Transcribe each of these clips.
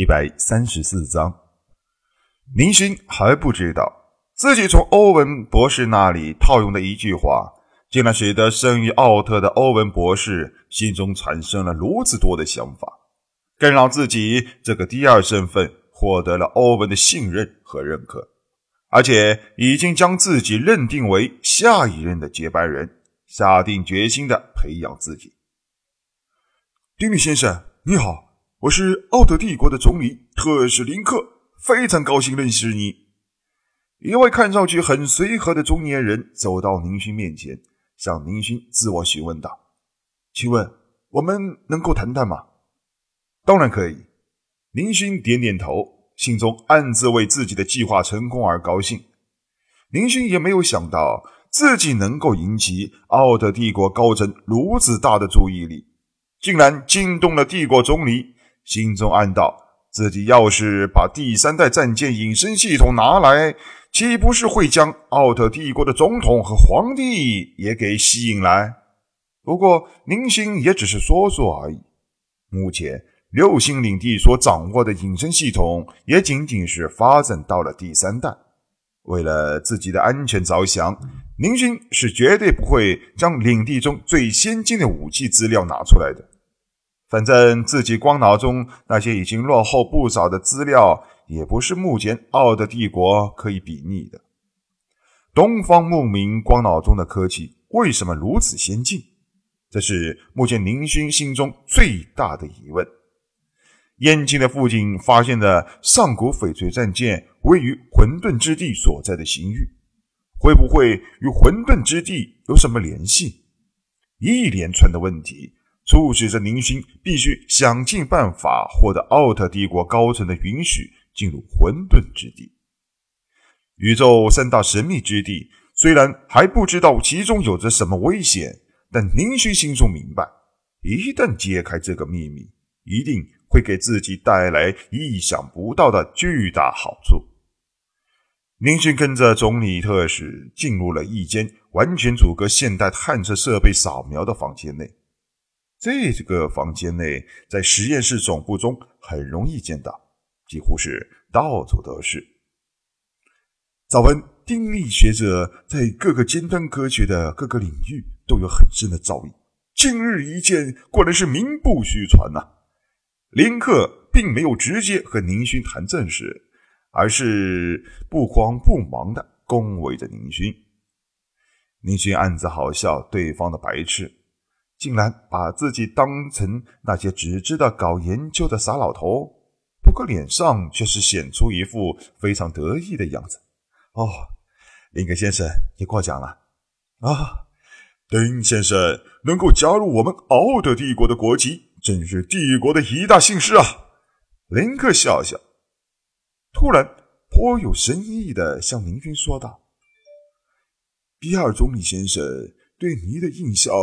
一百三十四章。林勋还不知道，自己从欧文博士那里套用的一句话，竟然使得生于奥特的欧文博士心中产生了如此多的想法，更让自己这个第二身份获得了欧文的信任和认可，而且已经将自己认定为下一任的接班人，下定决心的培养自己。丁力先生，你好，我是奥特帝国的总理特使林克。非常高兴认识你。一位看上去很随和的中年人走到宁勋面前，向宁勋自我询问道：“请问我们能够谈谈吗？”“当然可以。”宁勋点点头，心中暗自为自己的计划成功而高兴。宁勋也没有想到自己能够引起奥特帝国高层如此大的注意力，竟然惊动了帝国总理，心中暗道。自己要是把第三代战舰隐身系统拿来，岂不是会将奥特帝国的总统和皇帝也给吸引来？不过，宁星也只是说说而已。目前，六星领地所掌握的隐身系统也仅仅是发展到了第三代。为了自己的安全着想，宁勋是绝对不会将领地中最先进的武器资料拿出来的。反正自己光脑中那些已经落后不少的资料，也不是目前奥德帝国可以比拟的。东方牧民光脑中的科技为什么如此先进？这是目前宁勋心中最大的疑问。燕京的父亲发现的上古翡翠战舰，位于混沌之地所在的星域，会不会与混沌之地有什么联系？一连串的问题。促使着宁勋必须想尽办法获得奥特帝国高层的允许，进入混沌之地。宇宙三大神秘之地，虽然还不知道其中有着什么危险，但宁勋心中明白，一旦揭开这个秘密，一定会给自己带来意想不到的巨大好处。宁勋跟着总理特使进入了一间完全阻隔现代探测设备扫描的房间内。这个房间内，在实验室总部中很容易见到，几乎是到处都是。早闻丁力学者在各个尖端科学的各个领域都有很深的造诣，今日一见，果然是名不虚传呐。林克并没有直接和宁勋谈正事，而是不慌不忙的恭维着宁勋。宁勋暗自好笑，对方的白痴。竟然把自己当成那些只知道搞研究的傻老头，不过脸上却是显出一副非常得意的样子。哦，林格先生，你过奖了啊！丁先生能够加入我们奥德帝国的国籍，真是帝国的一大幸事啊！林克笑笑，突然颇有深意的向明君说道：“比尔总理先生。”对你的印象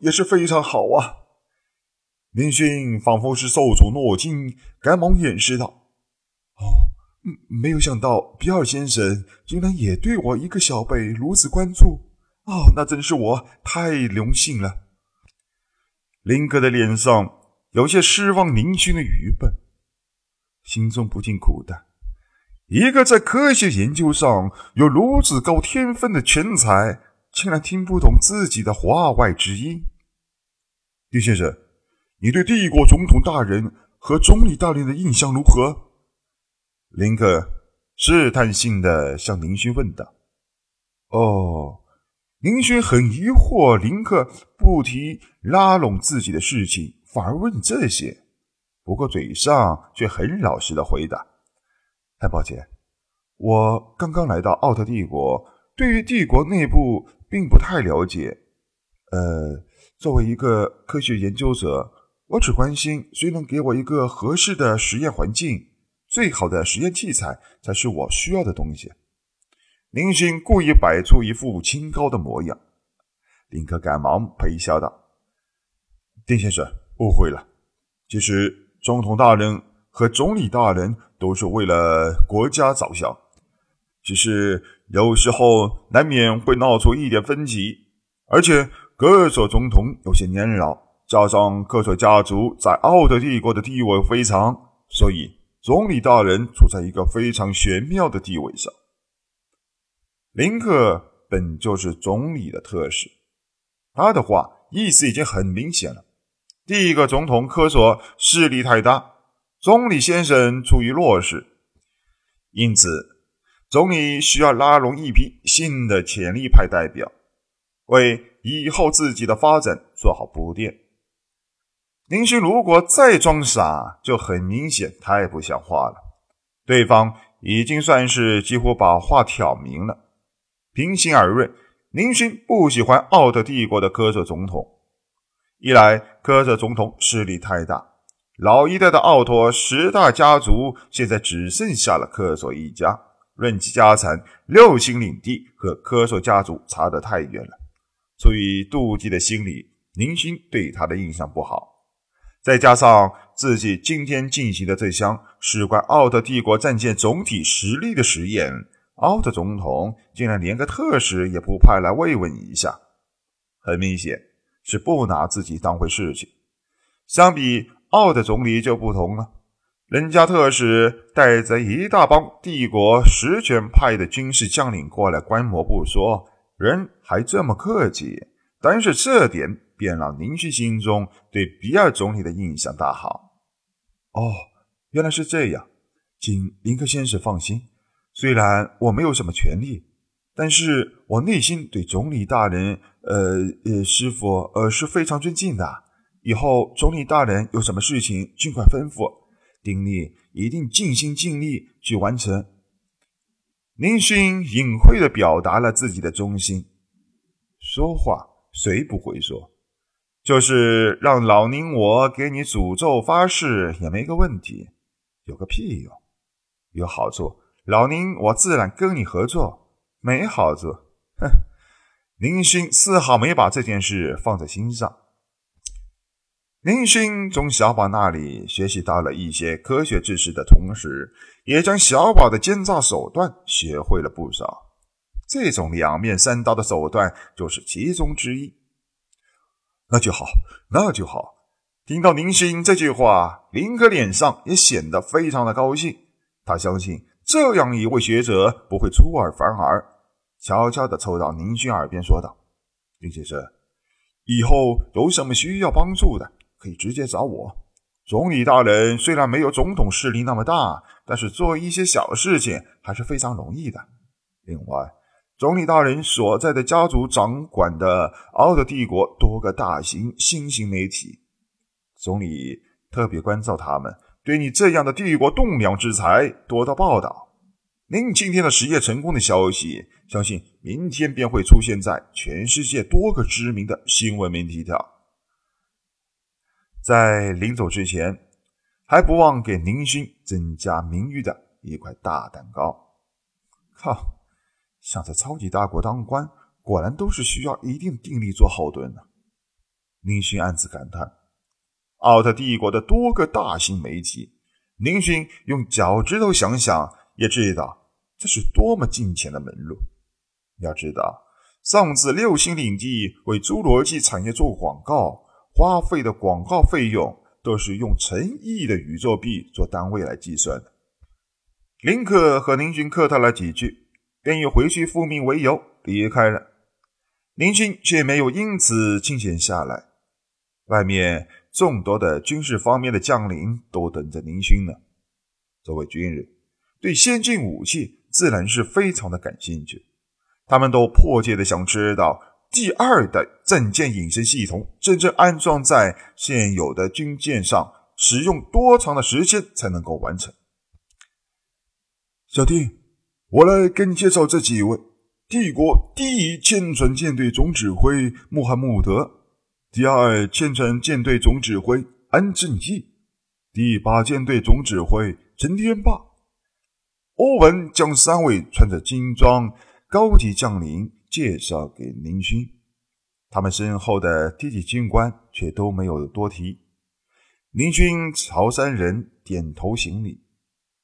也是非常好啊！林勋仿佛是受宠若惊，赶忙掩饰道：“哦，没有想到比尔先生竟然也对我一个小辈如此关注哦，那真是我太荣幸了。”林克的脸上有些失望，林勋的愚笨，心中不禁苦叹：一个在科学研究上有如此高天分的全才。竟然听不懂自己的话外之音，丁先生，你对帝国总统大人和总理大人的印象如何？林克试探性的向林勋问道。哦，林勋很疑惑，林克不提拉拢自己的事情，反而问这些，不过嘴上却很老实的回答：“太抱歉，我刚刚来到奥特帝国，对于帝国内部。”并不太了解，呃，作为一个科学研究者，我只关心谁能给我一个合适的实验环境，最好的实验器材才是我需要的东西。林勋故意摆出一副清高的模样，林克赶忙陪笑道：“丁先生误会了，其实总统大人和总理大人都是为了国家着想，只是。”有时候难免会闹出一点分歧，而且各所总统有些年老，加上科索家族在奥德帝国的地位非常，所以总理大人处在一个非常玄妙的地位上。林克本就是总理的特使，他的话意思已经很明显了。第一个总统科索势力太大，总理先生处于弱势，因此总理需要拉拢一批新的潜力派代表，为以后自己的发展做好铺垫。林勋如果再装傻，就很明显太不像话了。对方已经算是几乎把话挑明了。平心而论，林勋不喜欢奥特帝国的科索总统。一来，科索总统势力太大，老一代的奥托十大家族现在只剩下了科索一家，论及家产，六星领地和科索家族差得太远了。出于妒忌的心理，林勋对他的印象不好。再加上自己今天进行的这项事关奥特帝国战舰总体实力的实验，奥特总统竟然连个特使也不派来慰问一下，很明显是不拿自己当回事情。相比奥特总理就不同了，人家特使带着一大帮帝国实权派的军事将领过来观摩不说，人还这么客气，但是这点。便让林旭心中对比尔总理的印象大好。哦，原来是这样，请林克先生放心。虽然我没有什么权利，但是我内心对总理大人，呃呃，师傅，呃，是非常尊敬的。以后总理大人有什么事情，尽管吩咐，丁力一定尽心尽力去完成。宁勋隐晦的表达了自己的忠心。说话谁不会说？就是让老宁我给你诅咒发誓也没个问题，有个屁用！有好处，老宁我自然跟你合作；没好处，哼！林勋丝毫没把这件事放在心上。林勋从小宝那里学习到了一些科学知识的同时，也将小宝的奸诈手段学会了不少。这种两面三刀的手段就是其中之一。那就好，那就好。听到林勋这句话，林哥脸上也显得非常的高兴。他相信这样一位学者不会出尔反尔，悄悄地凑到林勋耳边说道：“林先生，以后有什么需要帮助的，可以直接找我。总理大人虽然没有总统势力那么大，但是做一些小事情还是非常容易的。另外，”总理大人所在的家族掌管的奥特帝国多个大型新型媒体，总理特别关照他们，对你这样的帝国栋梁之才多到报道。您今天的实验成功的消息，相信明天便会出现在全世界多个知名的新闻媒体上。在临走之前，还不忘给宁勋增加名誉的一块大蛋糕。靠！想在超级大国当官，果然都是需要一定定力做后盾的。宁勋暗自感叹：奥特帝国的多个大型媒体，宁勋用脚趾头想想也知道这是多么金钱的门路。要知道，上次六星领地为侏罗纪产业做广告，花费的广告费用都是用成亿的宇宙币做单位来计算的。林克和宁勋客套了几句。便以回去复命为由离开了，林勋却没有因此清闲下来。外面众多的军事方面的将领都等着林勋呢。作为军人，对先进武器自然是非常的感兴趣。他们都迫切的想知道第二代战舰隐身系统真正安装在现有的军舰上，使用多长的时间才能够完成？小弟。我来给你介绍这几位：帝国第一舰船舰队总指挥穆罕默德，第二舰船舰队总指挥安正义，第八舰队总指挥陈天霸。欧文将三位穿着军装高级将领介绍给林勋，他们身后的低级军官却都没有多提。林勋朝三人点头行礼，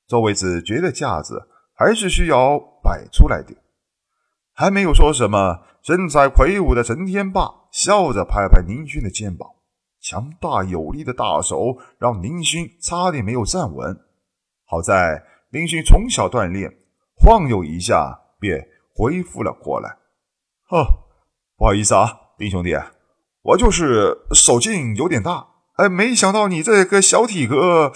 这位子爵的架子。还是需要摆出来的。还没有说什么，身材魁梧的陈天霸笑着拍拍宁勋的肩膀，强大有力的大手让宁勋差点没有站稳。好在林勋从小锻炼，晃悠一下便恢复了过来。哦，不好意思啊，丁兄弟，我就是手劲有点大。哎，没想到你这个小体格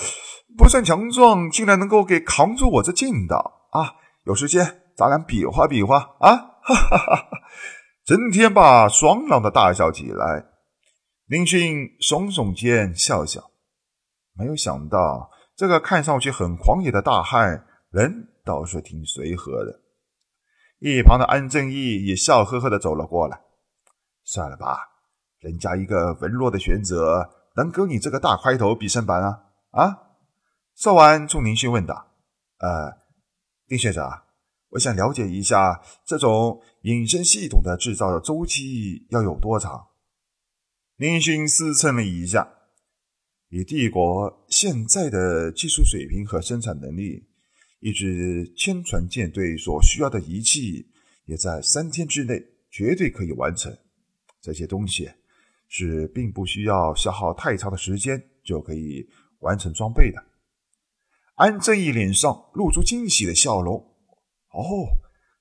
不算强壮，竟然能够给扛住我这劲道啊！有时间咱俩比划比划啊！哈哈哈哈！真天霸爽朗的大笑起来。林勋耸耸肩笑笑，没有想到。这个看上去很狂野的大汉，人倒是挺随和的。一旁的安正义也笑呵呵的走了过来。算了吧，人家一个文弱的选者，能跟你这个大块头比身板啊？啊！说完，冲宁勋问道：“呃，丁学长，我想了解一下，这种隐身系统的制造的周期要有多长？”宁勋思忖了一下。以帝国现在的技术水平和生产能力，一支千船舰队所需要的仪器，也在三天之内绝对可以完成。这些东西是并不需要消耗太长的时间就可以完成装备的。安正义脸上露出惊喜的笑容。哦，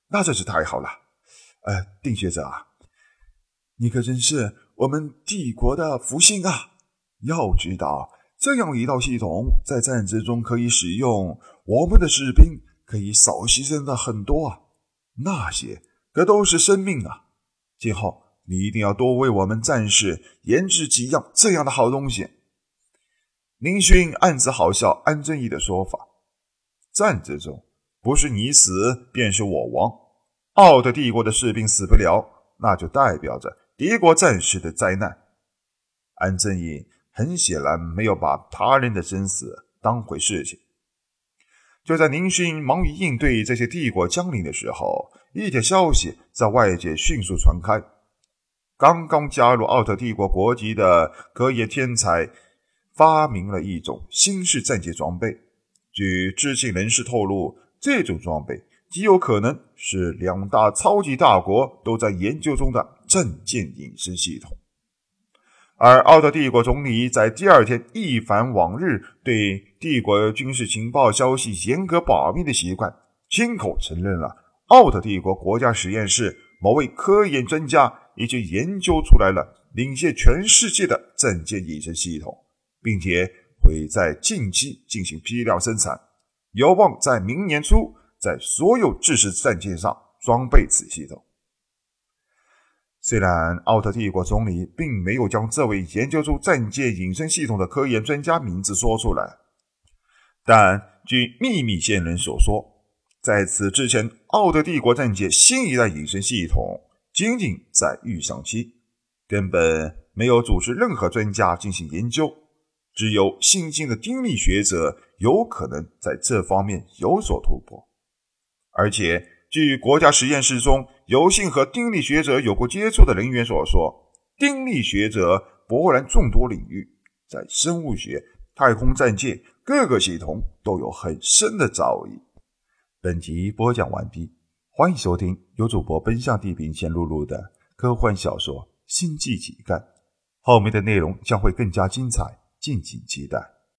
那真是太好了！呃，丁学者啊，你可真是我们帝国的福星啊！要知道，这样一套系统在战争中可以使用，我们的士兵可以少牺牲的很多啊！那些可都是生命啊！今后你一定要多为我们战士研制几样这样的好东西。林勋暗自好笑安正义的说法：战争中不是你死便是我亡，奥特帝国的士兵死不了，那就代表着敌国战士的灾难。安正义。很显然没有把他人的生死当回事情。就在宁勋忙于应对这些帝国将领的时候，一条消息在外界迅速传开：刚刚加入奥特帝国国籍的科研天才发明了一种新式战舰装备。据知情人士透露，这种装备极有可能是两大超级大国都在研究中的战舰隐身系统。而奥特帝国总理在第二天一反往日对帝国军事情报消息严格保密的习惯，亲口承认了奥特帝国国家实验室某位科研专家已经研究出来了领先全世界的战舰隐身系统，并且会在近期进行批量生产，有望在明年初在所有制式战舰上装备此系统。虽然奥特帝国总理并没有将这位研究出战舰隐身系统的科研专家名字说出来，但据秘密线人所说，在此之前，奥特帝国战舰新一代隐身系统仅仅在预想期，根本没有组织任何专家进行研究，只有新进的丁力学者有可能在这方面有所突破，而且。据国家实验室中有幸和丁力学者有过接触的人员所说，丁力学者博览众多领域，在生物学、太空战舰各个系统都有很深的造诣。本集播讲完毕，欢迎收听由主播奔向地平线录入的科幻小说《星际乞丐》，后面的内容将会更加精彩，敬请期待。